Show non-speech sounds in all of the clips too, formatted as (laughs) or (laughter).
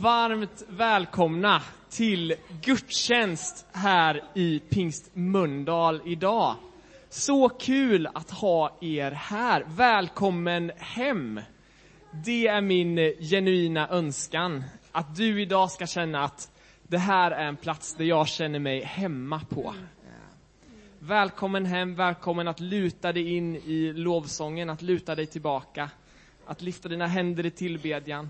Varmt välkomna till gudstjänst här i Pingst Mölndal idag. Så kul att ha er här. Välkommen hem. Det är min genuina önskan, att du idag ska känna att det här är en plats där jag känner mig hemma på. Välkommen hem, välkommen att luta dig in i lovsången, att luta dig tillbaka, att lyfta dina händer i tillbedjan.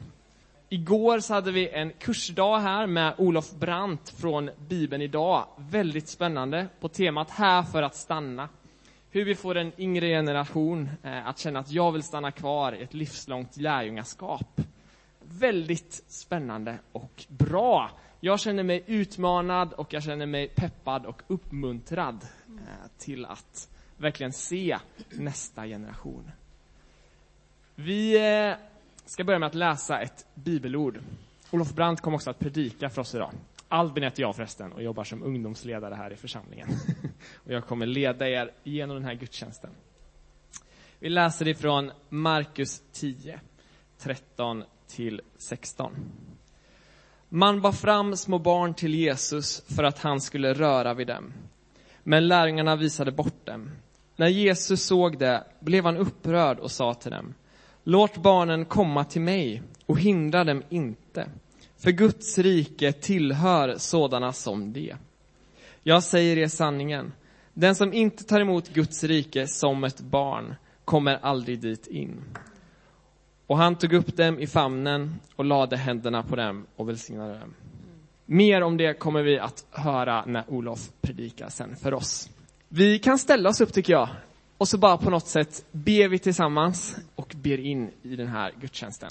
Igår så hade vi en kursdag här med Olof Brandt från Bibeln idag. Väldigt spännande på temat Här för att stanna. Hur vi får en yngre generation eh, att känna att jag vill stanna kvar i ett livslångt lärjungaskap. Väldigt spännande och bra. Jag känner mig utmanad och jag känner mig peppad och uppmuntrad eh, till att verkligen se nästa generation. Vi eh, ska börja med att läsa ett bibelord. Olof Brandt kommer också att predika för oss idag. Albin heter jag förresten och jobbar som ungdomsledare här i församlingen. (laughs) och jag kommer leda er genom den här gudstjänsten. Vi läser ifrån Markus 10, 13 till 16. Man bar fram små barn till Jesus för att han skulle röra vid dem. Men lärjungarna visade bort dem. När Jesus såg det blev han upprörd och sa till dem Låt barnen komma till mig och hindra dem inte, för Guds rike tillhör sådana som de. Jag säger er sanningen, den som inte tar emot Guds rike som ett barn kommer aldrig dit in. Och han tog upp dem i famnen och lade händerna på dem och välsignade dem. Mer om det kommer vi att höra när Olof predikar sen för oss. Vi kan ställa oss upp tycker jag och så bara på något sätt ber vi tillsammans och ber in i den här gudstjänsten.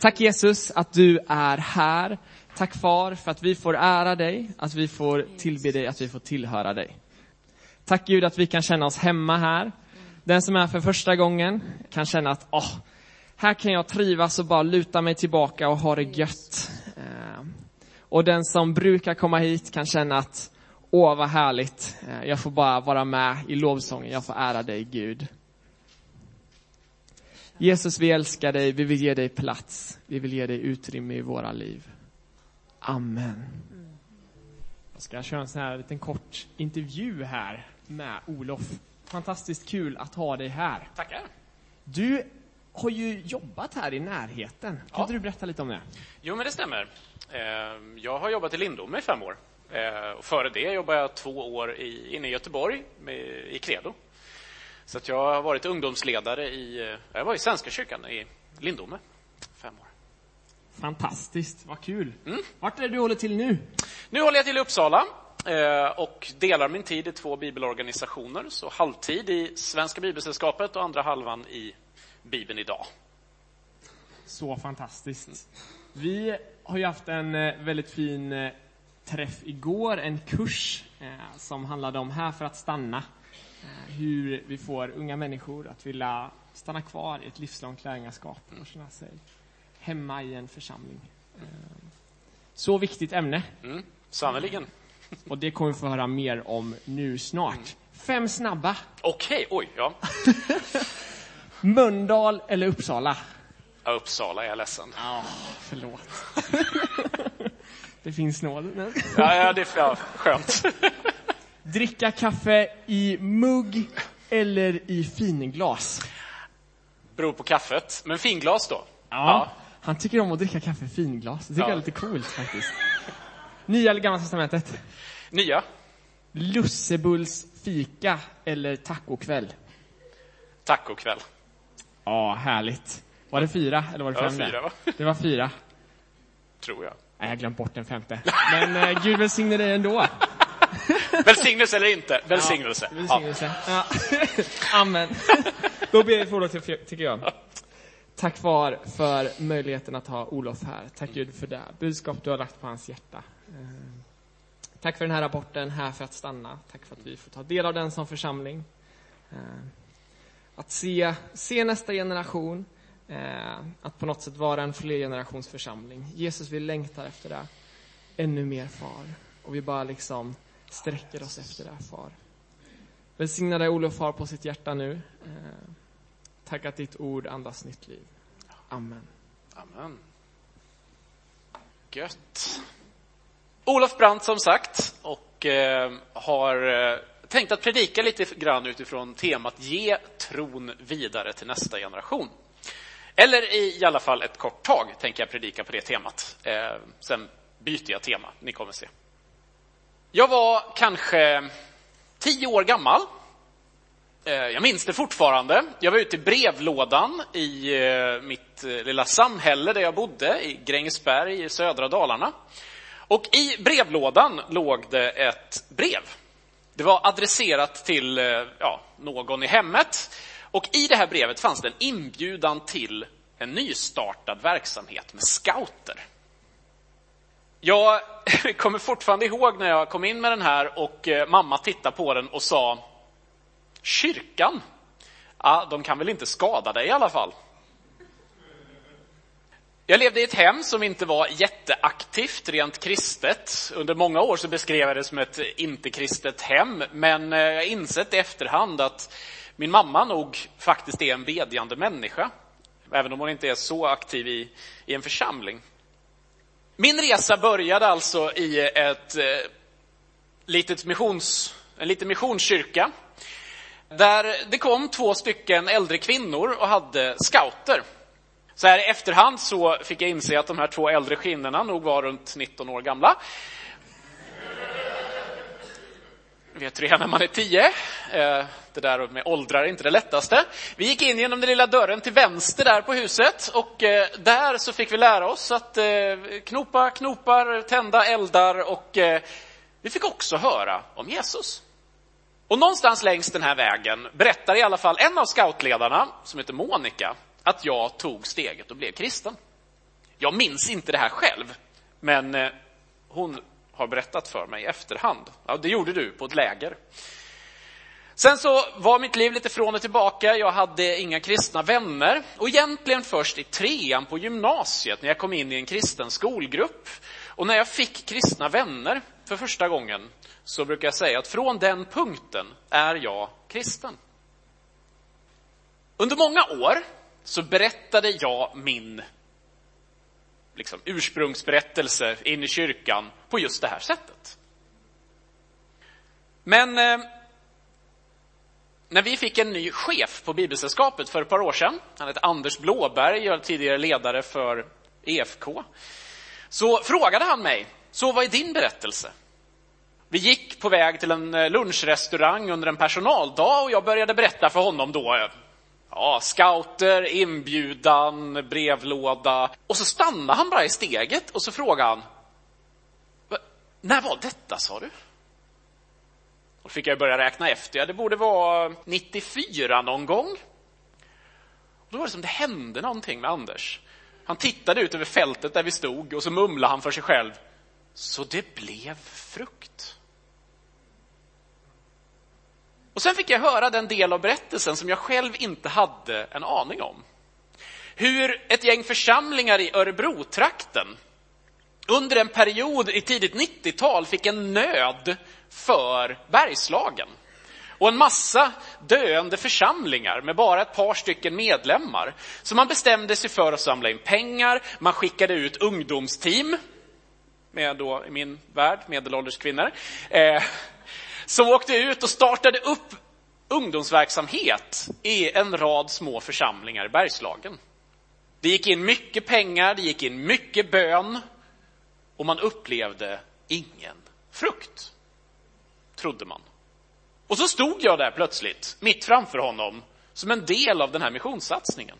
Tack Jesus att du är här. Tack far för att vi får ära dig, att vi får tillbe dig, att vi får tillhöra dig. Tack Gud att vi kan känna oss hemma här. Den som är för första gången kan känna att, åh, här kan jag trivas och bara luta mig tillbaka och ha det gött. Eh, och den som brukar komma hit kan känna att, Åh, vad härligt. Eh, jag får bara vara med i lovsången. Jag får ära dig, Gud. Jesus, vi älskar dig. Vi vill ge dig plats. Vi vill ge dig utrymme i våra liv. Amen. Jag ska köra en sån här liten kort intervju här med Olof. Fantastiskt kul att ha dig här. Tackar. Du har ju jobbat här i närheten. Kan Ja. du berätta lite om det? Jo, men det stämmer. Eh, Jag har jobbat i Lindome i fem år. Eh, Och före det jobbade jag två år i, inne i Göteborg med, i Credo. Så att jag har varit ungdomsledare i, eh, jag var i Svenska kyrkan i Lindome. Fem år. Fantastiskt, vad kul. Mm. Vart är det du håller till nu? Nu håller jag till i Uppsala eh, och delar min tid i två bibelorganisationer. Så halvtid i Svenska Bibelsällskapet och andra halvan i Bibeln idag. Så fantastiskt. Vi har ju haft en väldigt fin träff igår, en kurs eh, som handlade om Här för att stanna. Eh, hur vi får unga människor att vilja stanna kvar i ett livslångt lärjungaskap och känna sig hemma i en församling. Eh, så viktigt ämne Mm, sannerligen. (laughs) och det kommer vi få höra mer om nu snart. Fem snabba. Okej, oj, ja. (laughs) Mölndal eller Uppsala? Ja, Uppsala är jag ledsen. Ja, förlåt. (laughs) det finns nåd. Ja, ja, det är ja, skönt. (laughs) Dricka kaffe i mugg eller i finglas? Beror på kaffet. Men finglas då? Ja. Han tycker om att dricka kaffe i finglas. Det tycker Ja. jag är lite coolt faktiskt. Nya eller Gamla Testamentet? Nya? Lussebulls fika eller tacokväll? Tacokväll. Ja, härligt. Var det fyra eller var det Ja, fem? där? fyra, va? Det var fyra. Tror jag. Nej, jag glömt bort den femte. Men eh, Gud välsigne dig ändå. (laughs) Välsignelse eller inte? Välsignelse. Ja. Välsignelse. Ja. (laughs) Amen. Då ber vi för Olof, tycker jag. Tack far för möjligheten att ha Olof här. Tack Gud för det budskap du har lagt på hans hjärta. Eh, Tack för den här rapporten, Här för att stanna. Tack för att vi får ta del av den som församling. Eh, Att se, se nästa generation, Eh, att på något sätt vara en flergenerationsförsamling. Jesus, vi längtar efter det. Ännu mer far. Och vi bara liksom sträcker oss efter det, far. Välsigna dig, Olof, far, på sitt hjärta nu. Eh, tack att ditt ord andas nytt liv. Amen. Amen. Gött. Olof Brandt som sagt och eh, har eh, tänkt att predika lite grann utifrån temat Ge tron vidare till nästa generation. Eller i alla fall ett kort tag tänker jag predika på det temat. Eh, sen byter jag tema, ni kommer se. Jag var kanske tio år gammal. Eh, jag minns det fortfarande. Jag var ute i brevlådan i eh, mitt eh, lilla samhälle där jag bodde, i Grängesberg i södra Dalarna. Och i brevlådan låg det ett brev. Det var adresserat till eh, ja, någon i hemmet. Och i det här brevet fanns det en inbjudan till en nystartad verksamhet med scouter. Jag (laughs) kommer fortfarande ihåg när jag kom in med den här och eh, mamma tittade på den och sa Kyrkan? Ja, de kan väl inte skada dig i alla fall. Jag levde i ett hem som inte var jätteaktivt rent kristet. Under många år så beskrev jag det som ett inte-kristet hem, men eh, jag har insett i efterhand att min mamma nog faktiskt är en bedjande människa, även om hon inte är så aktiv i, i en församling. Min resa började alltså i ett eh, litet missions, en liten missionskyrka där det kom två stycken äldre kvinnor och hade scouter. Så här i efterhand så fick jag inse att de här två äldre kvinnorna nog var runt 19 år gamla. Vet du det när man är 10? Det där med åldrar är inte det lättaste. Vi gick in genom den lilla dörren till vänster där på huset och eh, där så fick vi lära oss att eh, knopa knopar, tända eldar och eh, vi fick också höra om Jesus. Och någonstans längs den här vägen berättar i alla fall en av scoutledarna, som heter Monica, att jag tog steget och blev kristen. Jag minns inte det här själv, men hon har berättat för mig i efterhand. Ja, det gjorde du på ett läger. Sen så var mitt liv lite från och tillbaka. Jag hade inga kristna vänner. Och egentligen först i trean på gymnasiet, när jag kom in i en kristen skolgrupp. Och när jag fick kristna vänner för första gången, så brukar jag säga att från den punkten är jag kristen. Under många år så berättade jag min liksom, ursprungsberättelse in i kyrkan på just det här sättet. Men eh, när vi fick en ny chef på Bibelsällskapet för ett par år sedan, han heter Anders Blåberg, jag var tidigare ledare för EFK, så frågade han mig, så vad är din berättelse? Vi gick på väg till en eh, lunchrestaurang under en personaldag och jag började berätta för honom då eh, ja, scouter, inbjudan, brevlåda. Och så stannade han bara i steget och så frågade han När var detta, sa du? Då fick jag börja räkna efter. Ja, det borde vara 94 någon gång. Och då var det som det hände någonting med Anders. Han tittade ut över fältet där vi stod och så mumlade han för sig själv. Så det blev frukt. Och sen fick jag höra den del av berättelsen som jag själv inte hade en aning om. Hur ett gäng församlingar i Örebro-trakten under en period i tidigt 90-tal fick en nöd för Bergslagen. Och en massa döende församlingar med bara ett par stycken medlemmar. Så man bestämde sig för att samla in pengar, man skickade ut ungdomsteam, med då i min värld medelålders kvinnor, eh, som åkte ut och startade upp ungdomsverksamhet i en rad små församlingar i Bergslagen. Det gick in mycket pengar, det gick in mycket bön och man upplevde ingen frukt, trodde man. Och så stod jag där plötsligt, mitt framför honom, som en del av den här missionssatsningen.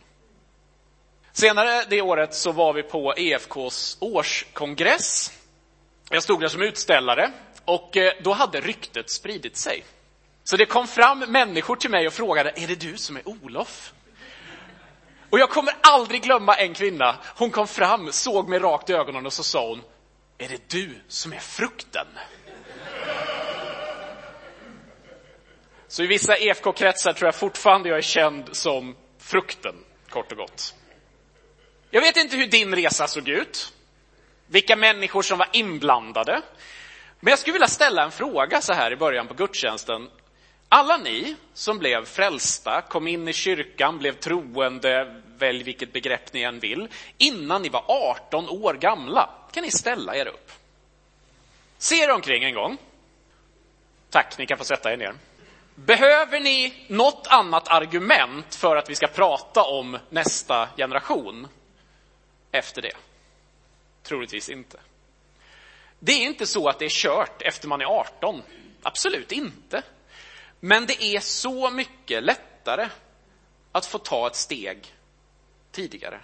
Senare det året så var vi på EFKs årskongress. Jag stod där som utställare och eh, då hade ryktet spridit sig. Så det kom fram människor till mig och frågade, är det du som är Olof? Och jag kommer aldrig glömma en kvinna. Hon kom fram, såg mig rakt i ögonen och så sa hon, är det du som är frukten? Så i vissa EFK-kretsar tror jag fortfarande jag är känd som frukten, kort och gott. Jag vet inte hur din resa såg ut, vilka människor som var inblandade. Men jag skulle vilja ställa en fråga så här i början på gudstjänsten. Alla ni som blev frälsta, kom in i kyrkan, blev troende, välj vilket begrepp ni än vill, innan ni var 18 år gamla, kan ni ställa er upp. Se er omkring en gång. Tack, ni kan få sätta er ner. Behöver ni något annat argument för att vi ska prata om nästa generation efter det? Troligtvis inte. Det är inte så att det är kört efter man är 18. Absolut inte. Men det är så mycket lättare att få ta ett steg tidigare.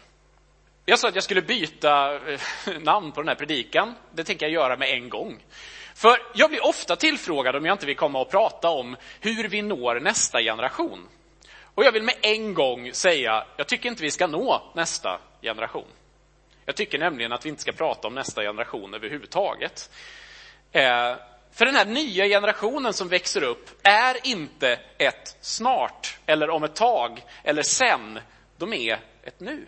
Jag sa att jag skulle byta eh, (laughs) namn på den här predikan. Det tänker jag göra med en gång. För jag blir ofta tillfrågad om jag inte vill komma och prata om hur vi når nästa generation. Och jag vill med en gång säga, jag tycker inte vi ska nå nästa generation. Jag tycker nämligen att vi inte ska prata om nästa generation överhuvudtaget. Eh, för den här nya generationen som växer upp är inte ett snart, eller om ett tag, eller sen. De är ett nu.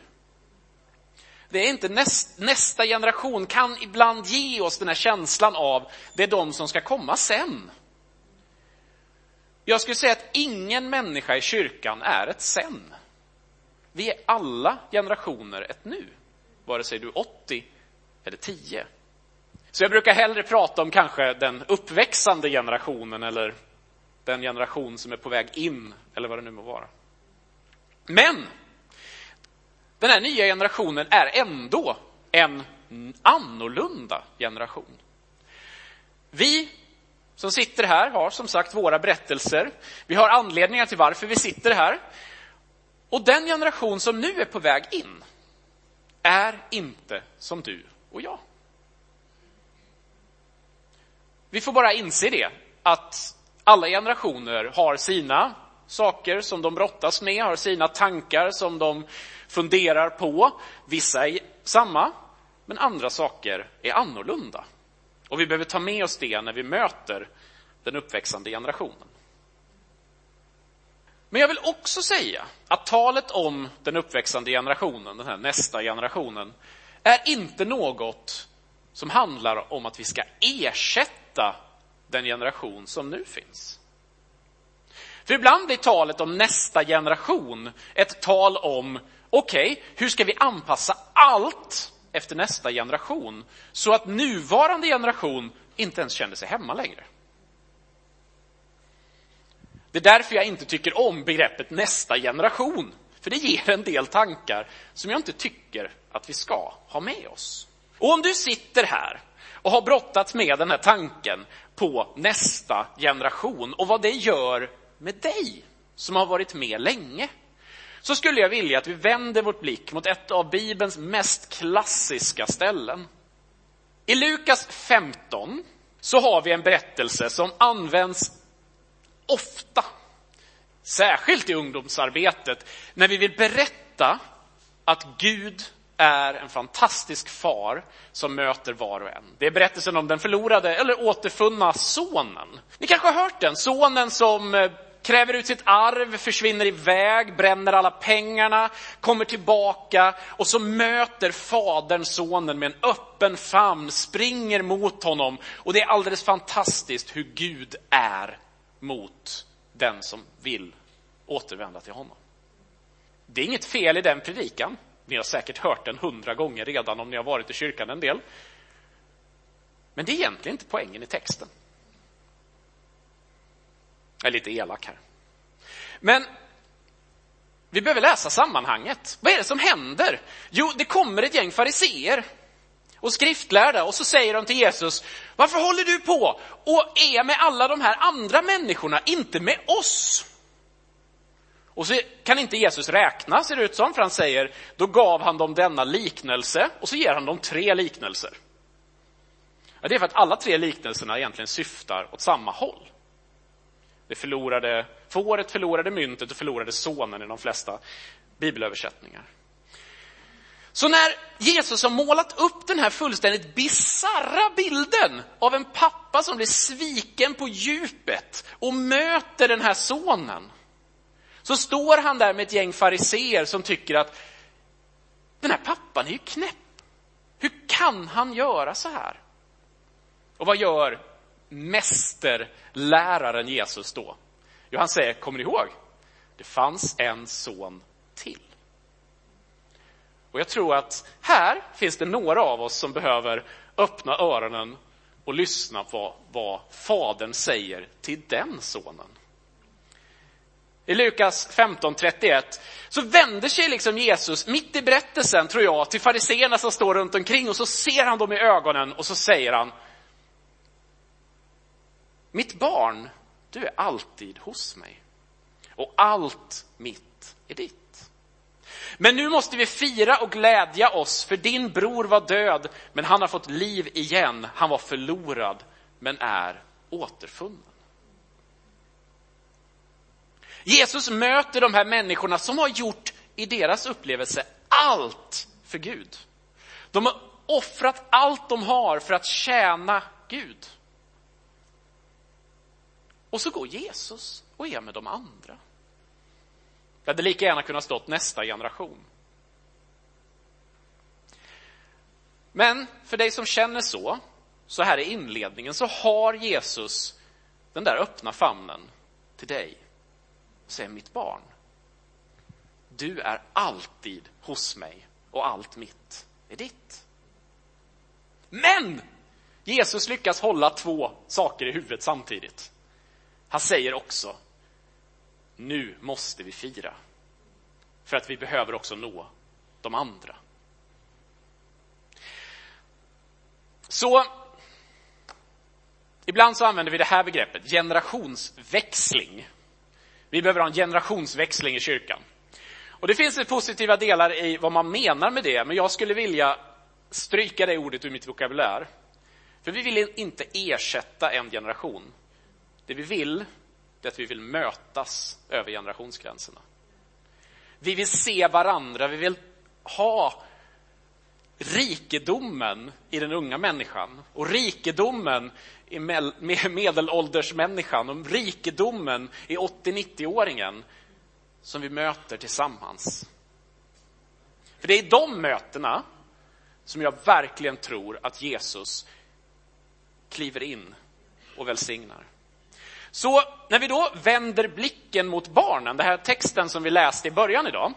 Det är inte näst, nästa generation kan ibland ge oss den här känslan av det är de som ska komma sen. Jag skulle säga att ingen människa i kyrkan är ett sen. Vi är alla generationer ett nu, vare sig du är 80 eller 10. Så jag brukar hellre prata om kanske den uppväxande generationen eller den generation som är på väg in, eller vad det nu må vara. Men den här nya generationen är ändå en annorlunda generation. Vi som sitter här har som sagt våra berättelser. Vi har anledningar till varför vi sitter här. Och den generation som nu är på väg in är inte som du och jag. Vi får bara inse det, att alla generationer har sina saker som de brottas med, har sina tankar som de funderar på. Vissa är samma, men andra saker är annorlunda. Och vi behöver ta med oss det när vi möter den uppväxande generationen. Men jag vill också säga att talet om den uppväxande generationen, den här nästa generationen, är inte något som handlar om att vi ska ersätta den generation som nu finns. För ibland blir talet om nästa generation ett tal om, okej, okay, hur ska vi anpassa allt efter nästa generation så att nuvarande generation inte ens känner sig hemma längre? Det är därför jag inte tycker om begreppet nästa generation, för det ger en del tankar som jag inte tycker att vi ska ha med oss. Och om du sitter här och har brottats med den här tanken på nästa generation och vad det gör med dig som har varit med länge, så skulle jag vilja att vi vänder vårt blick mot ett av Bibelns mest klassiska ställen. I Lukas 15 så har vi en berättelse som används ofta, särskilt i ungdomsarbetet, när vi vill berätta att Gud är en fantastisk far som möter var och en. Det är berättelsen om den förlorade eller återfunna sonen. Ni kanske har hört den, sonen som eh, kräver ut sitt arv, försvinner iväg, bränner alla pengarna, kommer tillbaka och så möter fadern sonen med en öppen famn, springer mot honom och det är alldeles fantastiskt hur Gud är mot den som vill återvända till honom. Det är inget fel i den predikan. Ni har säkert hört den hundra gånger redan om ni har varit i kyrkan en del. Men det är egentligen inte poängen i texten. Jag är lite elak här. Men vi behöver läsa sammanhanget. Vad är det som händer? Jo, det kommer ett gäng fariseer och skriftlärda och så säger de till Jesus, varför håller du på och är med alla de här andra människorna, inte med oss? Och så kan inte Jesus räkna, ser det ut som, för han säger, då gav han dem denna liknelse och så ger han dem tre liknelser. Ja, det är för att alla tre liknelserna egentligen syftar åt samma håll. Det förlorade fåret, förlorade myntet och förlorade sonen i de flesta bibelöversättningar. Så när Jesus har målat upp den här fullständigt bizarra bilden av en pappa som blir sviken på djupet och möter den här sonen, så står han där med ett gäng fariseer som tycker att den här pappan är ju knäpp. Hur kan han göra så här? Och vad gör mästerläraren Jesus då? Jo, han säger, kommer ni ihåg? Det fanns en son till. Och jag tror att här finns det några av oss som behöver öppna öronen och lyssna på vad Fadern säger till den sonen. I Lukas 15.31 så vänder sig liksom Jesus mitt i berättelsen, tror jag, till fariseerna som står runt omkring och så ser han dem i ögonen och så säger han mitt barn, du är alltid hos mig och allt mitt är ditt. Men nu måste vi fira och glädja oss, för din bror var död, men han har fått liv igen. Han var förlorad, men är återfunnen. Jesus möter de här människorna som har gjort, i deras upplevelse, allt för Gud. De har offrat allt de har för att tjäna Gud. Och så går Jesus och är med de andra. Det hade lika gärna kunnat stått nästa generation. Men för dig som känner så, så här i inledningen, så har Jesus den där öppna famnen till dig och säger mitt barn. Du är alltid hos mig och allt mitt är ditt. Men Jesus lyckas hålla två saker i huvudet samtidigt. Han säger också, nu måste vi fira. För att vi behöver också nå de andra. Så ibland så använder vi det här begreppet, generationsväxling. Vi behöver ha en generationsväxling i kyrkan. Och det finns positiva delar i vad man menar med det, men jag skulle vilja stryka det ordet ur mitt vokabulär. För vi vill inte ersätta en generation. Det vi vill, är att vi vill mötas över generationsgränserna. Vi vill se varandra, vi vill ha rikedomen i den unga människan och rikedomen i medelåldersmänniskan och rikedomen i 80-90-åringen som vi möter tillsammans. För det är i de mötena som jag verkligen tror att Jesus kliver in och välsignar. Så när vi då vänder blicken mot barnen, den här texten som vi läste i början idag,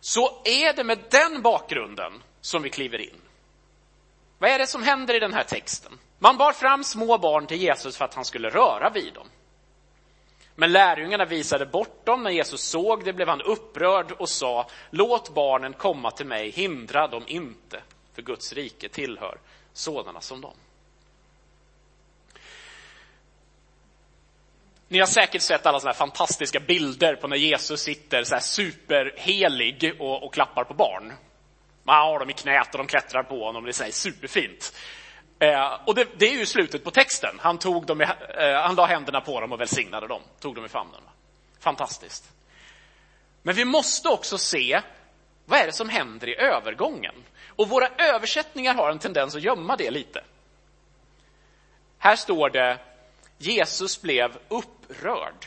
så är det med den bakgrunden som vi kliver in. Vad är det som händer i den här texten? Man bar fram små barn till Jesus för att han skulle röra vid dem. Men lärjungarna visade bort dem. När Jesus såg det blev han upprörd och sa, låt barnen komma till mig, hindra dem inte, för Guds rike tillhör sådana som dem. Ni har säkert sett alla såna fantastiska bilder på när Jesus sitter så här superhelig och, och klappar på barn. Man har dem i knät och de klättrar på honom. Det är så superfint. Eh, och det, det, är ju slutet på texten. Han, tog dem i, eh, han la händerna på dem och välsignade dem, tog dem i famnen. Fantastiskt. Men vi måste också se vad är det som händer i övergången. Och våra översättningar har en tendens att gömma det lite. Här står det Jesus blev upprörd.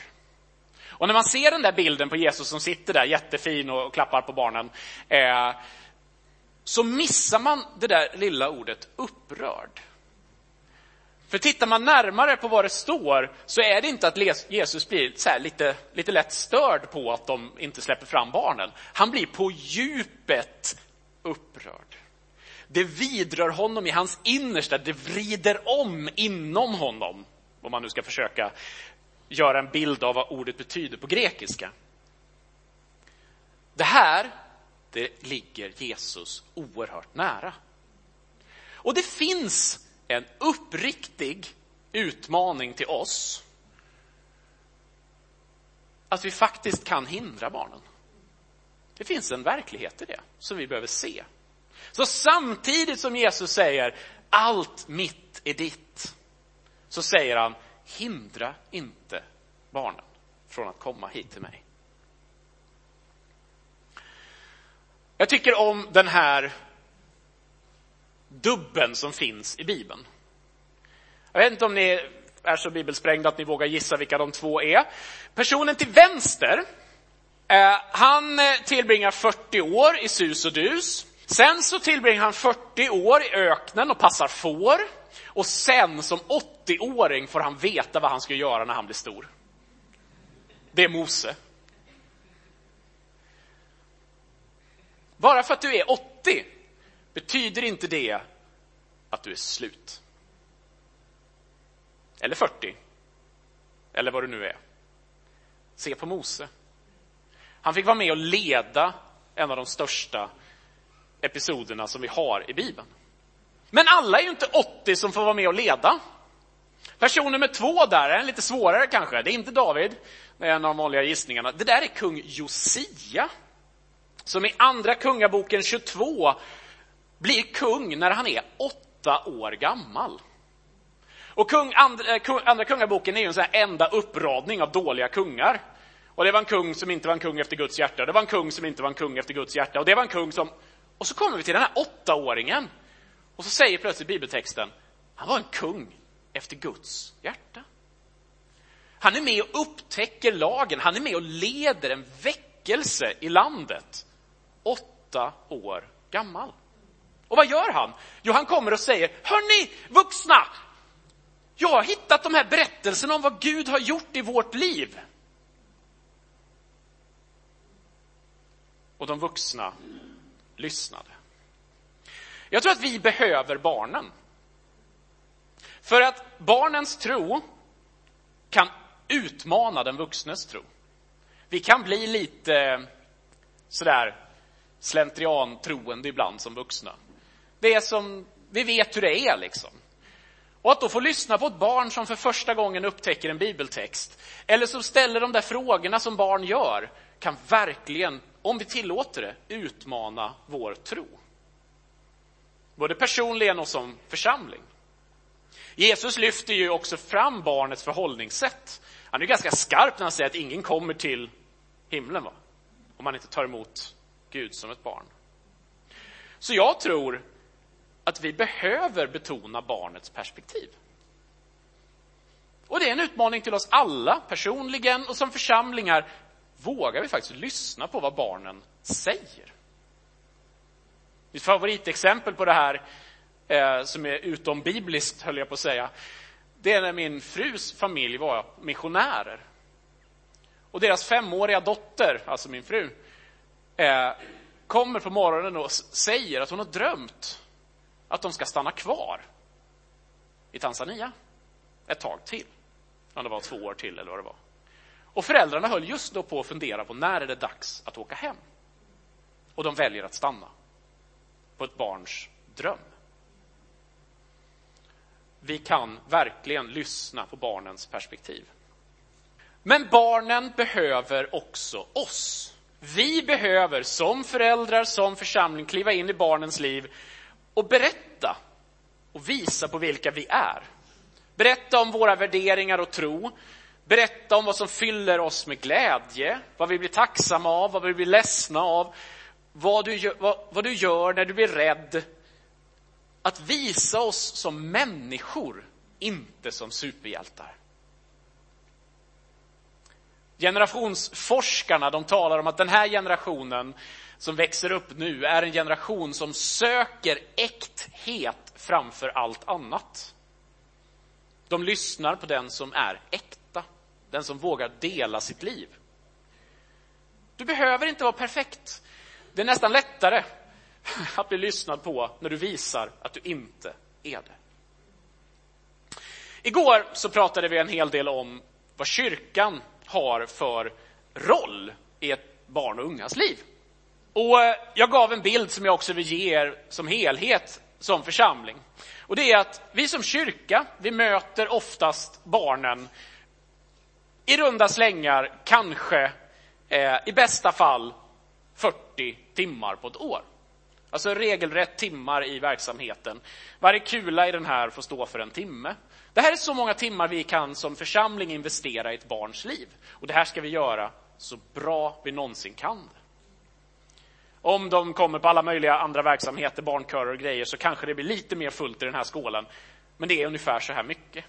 Och när man ser den där bilden på Jesus som sitter där jättefin och klappar på barnen, eh, så missar man det där lilla ordet upprörd. För tittar man närmare på vad det står så är det inte att Jesus blir så lite, lite lätt störd på att de inte släpper fram barnen. Han blir på djupet upprörd. Det vidrör honom i hans innersta, det vrider om inom honom om man nu ska försöka göra en bild av vad ordet betyder på grekiska. Det här, det ligger Jesus oerhört nära. Och det finns en uppriktig utmaning till oss att vi faktiskt kan hindra barnen. Det finns en verklighet i det som vi behöver se. Så samtidigt som Jesus säger allt mitt är ditt, så säger han, hindra inte barnen från att komma hit till mig. Jag tycker om den här dubben som finns i Bibeln. Jag vet inte om ni är så bibelsprängda att ni vågar gissa vilka de två är. Personen till vänster, eh, han eh, tillbringar 40 år i sus och dus. Sen så tillbringar han 40 år i öknen och passar får. Och sen som 80-åring får han veta vad han ska göra när han blir stor. det är Mose. Bara för att du är 80 betyder inte det att du är slut. Eller 40. Eller vad du nu är. Se på Mose. Han fick vara med och leda en av de största episoderna som vi har i Bibeln. Men alla är ju inte 80 som får vara med och leda. Person nummer två där är lite svårare kanske. Det är inte David, det är en av de vanliga gissningarna. Det där är kung Josia, som i Andra Kungaboken 22 blir kung när han är åtta år gammal. Och kung, andra, eh, kung, andra Kungaboken är ju en sån enda uppradning av dåliga kungar. Och det var en kung som inte var en kung efter Guds hjärta, det var en kung som inte var en kung efter Guds hjärta, och det var en kung som... Och så kommer vi till den här åttaåringen. Och så säger plötsligt bibeltexten, han var en kung efter Guds hjärta. Han är med och upptäcker lagen, han är med och leder en väckelse i landet. Åtta år gammal. Och vad gör han? Jo, han kommer och säger, hörni, vuxna! Jag har hittat de här berättelserna om vad Gud har gjort i vårt liv. Och de vuxna lyssnade. Jag tror att vi behöver barnen. För att barnens tro kan utmana den vuxnes tro. Vi kan bli lite sådär slentriantroende ibland som vuxna. Det är som, vi vet hur det är liksom. Och att då få lyssna på ett barn som för första gången upptäcker en bibeltext, eller som ställer de där frågorna som barn gör, kan verkligen, om vi tillåter det, utmana vår tro. Både personligen och som församling. Jesus lyfter ju också fram barnets förhållningssätt. Han är ganska skarp när han säger att ingen kommer till himlen va? om man inte tar emot Gud som ett barn. Så jag tror att vi behöver betona barnets perspektiv. Och det är en utmaning till oss alla, personligen och som församlingar. Vågar vi faktiskt lyssna på vad barnen säger? Mitt favoritexempel på det här, eh, som är utom bibliskt, höll jag på att säga, det är när min frus familj var missionärer. Och deras femåriga dotter, alltså min fru, eh, kommer på morgonen och säger att hon har drömt att de ska stanna kvar i Tanzania ett tag till. Om det var två år till eller vad det var. Och föräldrarna höll just då på att fundera på när är det dags att åka hem. Och de väljer att stanna på ett barns dröm. Vi kan verkligen lyssna på barnens perspektiv. Men barnen behöver också oss. Vi behöver som föräldrar, som församling kliva in i barnens liv och berätta och visa på vilka vi är. Berätta om våra värderingar och tro. Berätta om vad som fyller oss med glädje, vad vi blir tacksamma av, vad vi blir ledsna av, vad du, gör, vad, vad du gör när du blir rädd. Att visa oss som människor, inte som superhjältar. Generationsforskarna de talar om att den här generationen som växer upp nu är en generation som söker äkthet framför allt annat. De lyssnar på den som är äkta, den som vågar dela sitt liv. Du behöver inte vara perfekt. Det är nästan lättare (laughs) att bli lyssnad på när du visar att du inte är det. Igår så pratade vi en hel del om vad kyrkan har för roll i ett barn och ungas liv. Och eh, jag gav en bild som jag också vill ge er som helhet som församling. Och det är att vi som kyrka, vi möter oftast barnen i runda slängar, kanske eh, i bästa fall 40 timmar på ett år. Alltså regelrätt timmar i verksamheten. Varje kula i den här får stå för en timme. Det här är så många timmar vi kan som församling investera i ett barns liv. Och det här ska vi göra så bra vi någonsin kan. Om de kommer på alla möjliga andra verksamheter, barnkörer och grejer, så kanske det blir lite mer fullt i den här skålen. Men det är ungefär så här mycket.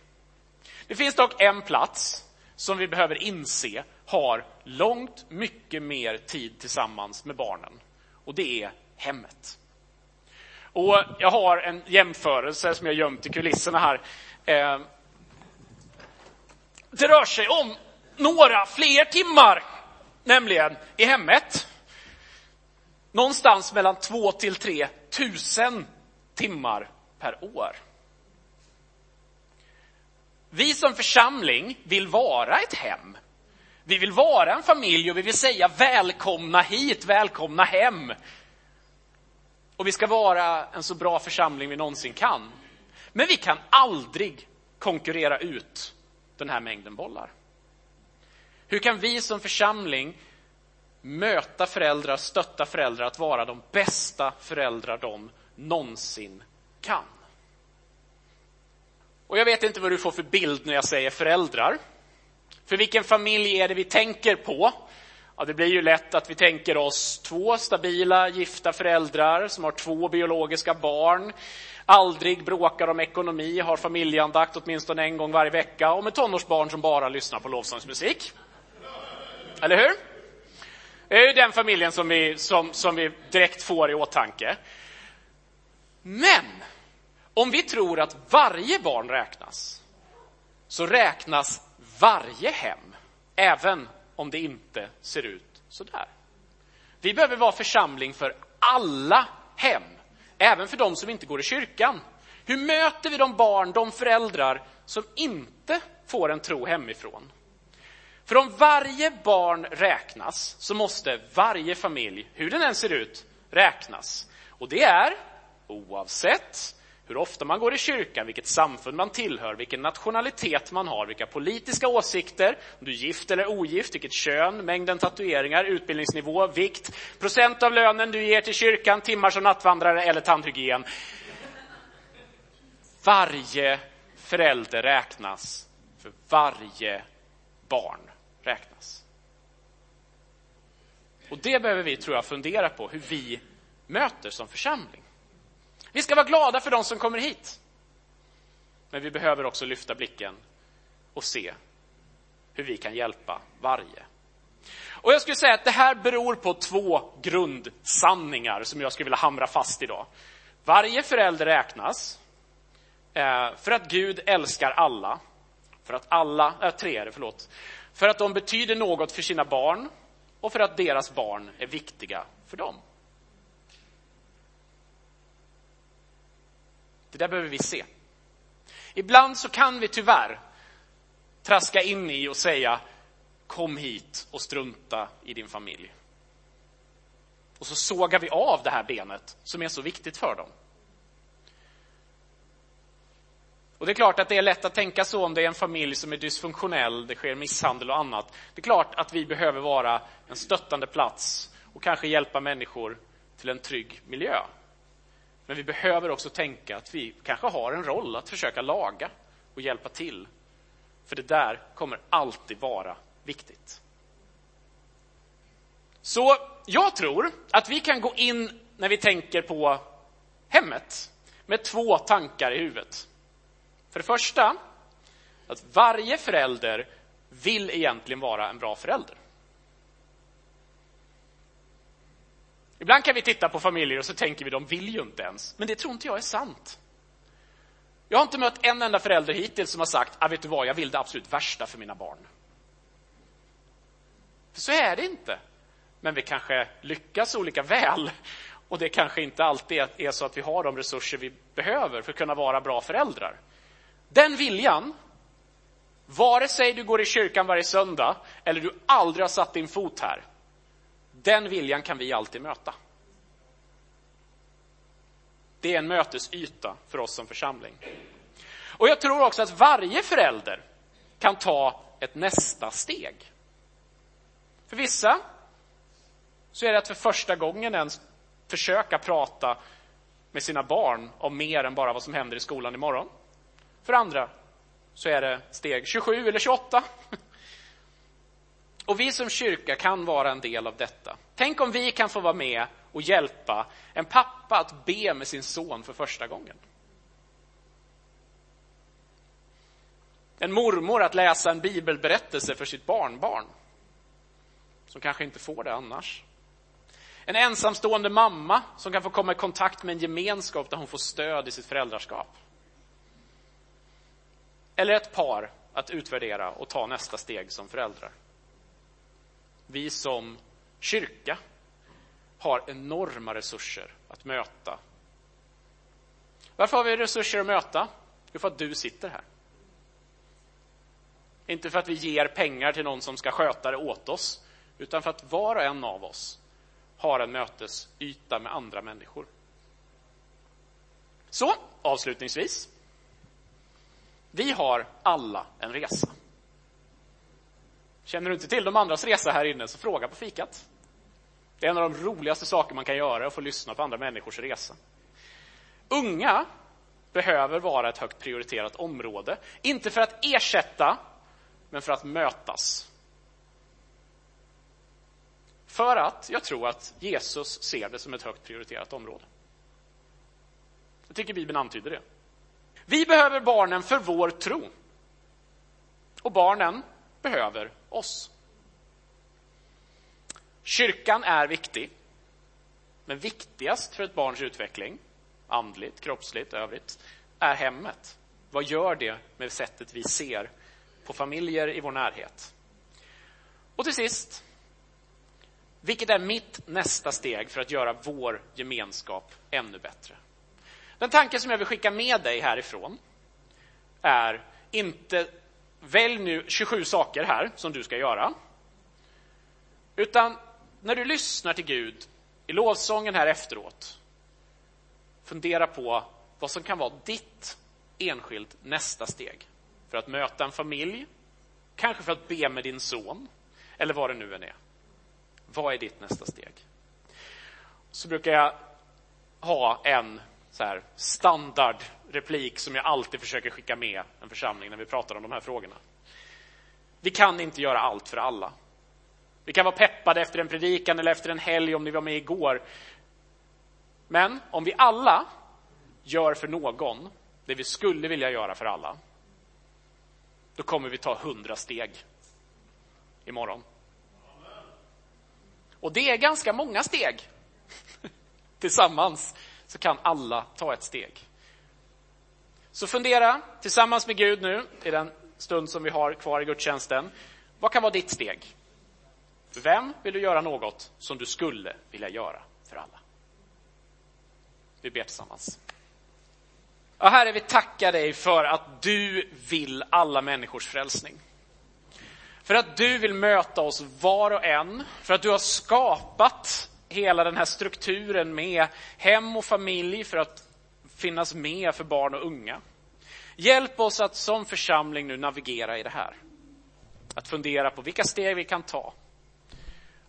Det finns dock en plats som vi behöver inse har långt mycket mer tid tillsammans med barnen. Och det är hemmet. Och jag har en jämförelse som jag gömt i kulisserna här. Ehm, det rör sig om några fler timmar, nämligen i hemmet. Någonstans mellan två till tre tusen timmar per år. Vi som församling vill vara ett hem. Vi vill vara en familj och vi vill säga välkomna hit, välkomna hem. Och vi ska vara en så bra församling vi någonsin kan. Men vi kan aldrig konkurrera ut den här mängden bollar. Hur kan vi som församling möta föräldrar, stötta föräldrar att vara de bästa föräldrar de någonsin kan? Och jag vet inte vad du får för bild när jag säger föräldrar. För vilken familj är det vi tänker på? Ja, det blir ju lätt att vi tänker oss två stabila gifta föräldrar som har två biologiska barn, aldrig bråkar om ekonomi, har familjeandakt åtminstone en gång varje vecka och med tonårsbarn som bara lyssnar på lovsångsmusik. Eller hur? Det är ju den familjen som vi, som, som vi direkt får i åtanke. Men om vi tror att varje barn räknas, så räknas varje hem, även om det inte ser ut så där. Vi behöver vara församling för alla hem, även för de som inte går i kyrkan. Hur möter vi de barn, de föräldrar som inte får en tro hemifrån? För om varje barn räknas så måste varje familj, hur den än ser ut, räknas. Och det är, oavsett hur ofta man går i kyrkan, vilket samfund man tillhör, vilken nationalitet man har, vilka politiska åsikter, om du är gift eller ogift, vilket kön, mängden tatueringar, utbildningsnivå, vikt, procent av lönen du ger till kyrkan, timmar som nattvandrare eller tandhygien. Varje förälder räknas för varje barn räknas. Och det behöver vi, tror jag, fundera på hur vi möter som församling. Vi ska vara glada för de som kommer hit. Men vi behöver också lyfta blicken och se hur vi kan hjälpa varje. Och jag skulle säga att det här beror på två grundsanningar som jag skulle vilja hamra fast idag. Varje förälder räknas eh, för att Gud älskar alla. För att alla, äh, tre är det, förlåt. För att de betyder något för sina barn och för att deras barn är viktiga för dem. Det där behöver vi se. Ibland så kan vi tyvärr traska in i och säga kom hit och strunta i din familj. Och så sågar vi av det här benet som är så viktigt för dem. Och det är klart att det är lätt att tänka så om det är en familj som är dysfunktionell, det sker misshandel och annat. Det är klart att vi behöver vara en stöttande plats och kanske hjälpa människor till en trygg miljö. Men vi behöver också tänka att vi kanske har en roll att försöka laga och hjälpa till. För det där kommer alltid vara viktigt. Så jag tror att vi kan gå in när vi tänker på hemmet med två tankar i huvudet. För det första, att varje förälder vill egentligen vara en bra förälder. Ibland kan vi titta på familjer och så tänker vi de vill ju inte ens. Men det tror inte jag är sant. Jag har inte mött en enda förälder hittills som har sagt, ah, vet du vad, jag vill det absolut värsta för mina barn. För så är det inte. Men vi kanske lyckas olika väl. Och det kanske inte alltid är så att vi har de resurser vi behöver för att kunna vara bra föräldrar. Den viljan, vare sig du går i kyrkan varje söndag eller du aldrig har satt din fot här, den viljan kan vi alltid möta. Det är en mötesyta för oss som församling. Och jag tror också att varje förälder kan ta ett nästa steg. För vissa så är det att för första gången ens försöka prata med sina barn om mer än bara vad som händer i skolan imorgon. För andra så är det steg 27 eller 28. Och vi som kyrka kan vara en del av detta. Tänk om vi kan få vara med och hjälpa en pappa att be med sin son för första gången. En mormor att läsa en bibelberättelse för sitt barnbarn, som kanske inte får det annars. En ensamstående mamma som kan få komma i kontakt med en gemenskap där hon får stöd i sitt föräldraskap. Eller ett par att utvärdera och ta nästa steg som föräldrar. Vi som kyrka har enorma resurser att möta. Varför har vi resurser att möta? Jo, för att du sitter här. Inte för att vi ger pengar till någon som ska sköta det åt oss, utan för att var och en av oss har en mötesyta med andra människor. Så, avslutningsvis. Vi har alla en resa. Känner du inte till de andras resa här inne, så fråga på fikat. Det är en av de roligaste saker man kan göra, att få lyssna på andra människors resa. Unga behöver vara ett högt prioriterat område, inte för att ersätta, men för att mötas. För att jag tror att Jesus ser det som ett högt prioriterat område. Jag tycker Bibeln antyder det. Vi behöver barnen för vår tro. Och barnen behöver oss. Kyrkan är viktig. Men viktigast för ett barns utveckling, andligt, kroppsligt, övrigt, är hemmet. Vad gör det med sättet vi ser på familjer i vår närhet? Och till sist, vilket är mitt nästa steg för att göra vår gemenskap ännu bättre? Den tanke som jag vill skicka med dig härifrån är inte välj nu 27 saker här som du ska göra. Utan när du lyssnar till Gud i lovsången här efteråt, fundera på vad som kan vara ditt enskilt nästa steg för att möta en familj, kanske för att be med din son, eller vad det nu än är. Vad är ditt nästa steg? Så brukar jag ha en så här standardreplik som jag alltid försöker skicka med en församling när vi pratar om de här frågorna. Vi kan inte göra allt för alla. Vi kan vara peppade efter en predikan eller efter en helg om ni var med igår. Men om vi alla gör för någon det vi skulle vilja göra för alla, då kommer vi ta hundra steg imorgon. Och det är ganska många steg (laughs) tillsammans så kan alla ta ett steg. Så fundera tillsammans med Gud nu, i den stund som vi har kvar i gudstjänsten. Vad kan vara ditt steg? För vem vill du göra något som du skulle vilja göra för alla? Vi ber tillsammans. Ja, Herre, vi tackar dig för att du vill alla människors frälsning. För att du vill möta oss var och en, för att du har skapat hela den här strukturen med hem och familj för att finnas med för barn och unga. Hjälp oss att som församling nu navigera i det här. Att fundera på vilka steg vi kan ta.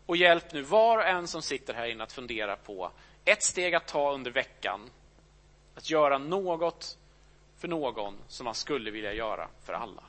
Och hjälp nu var och en som sitter här inne att fundera på ett steg att ta under veckan. Att göra något för någon som man skulle vilja göra för alla.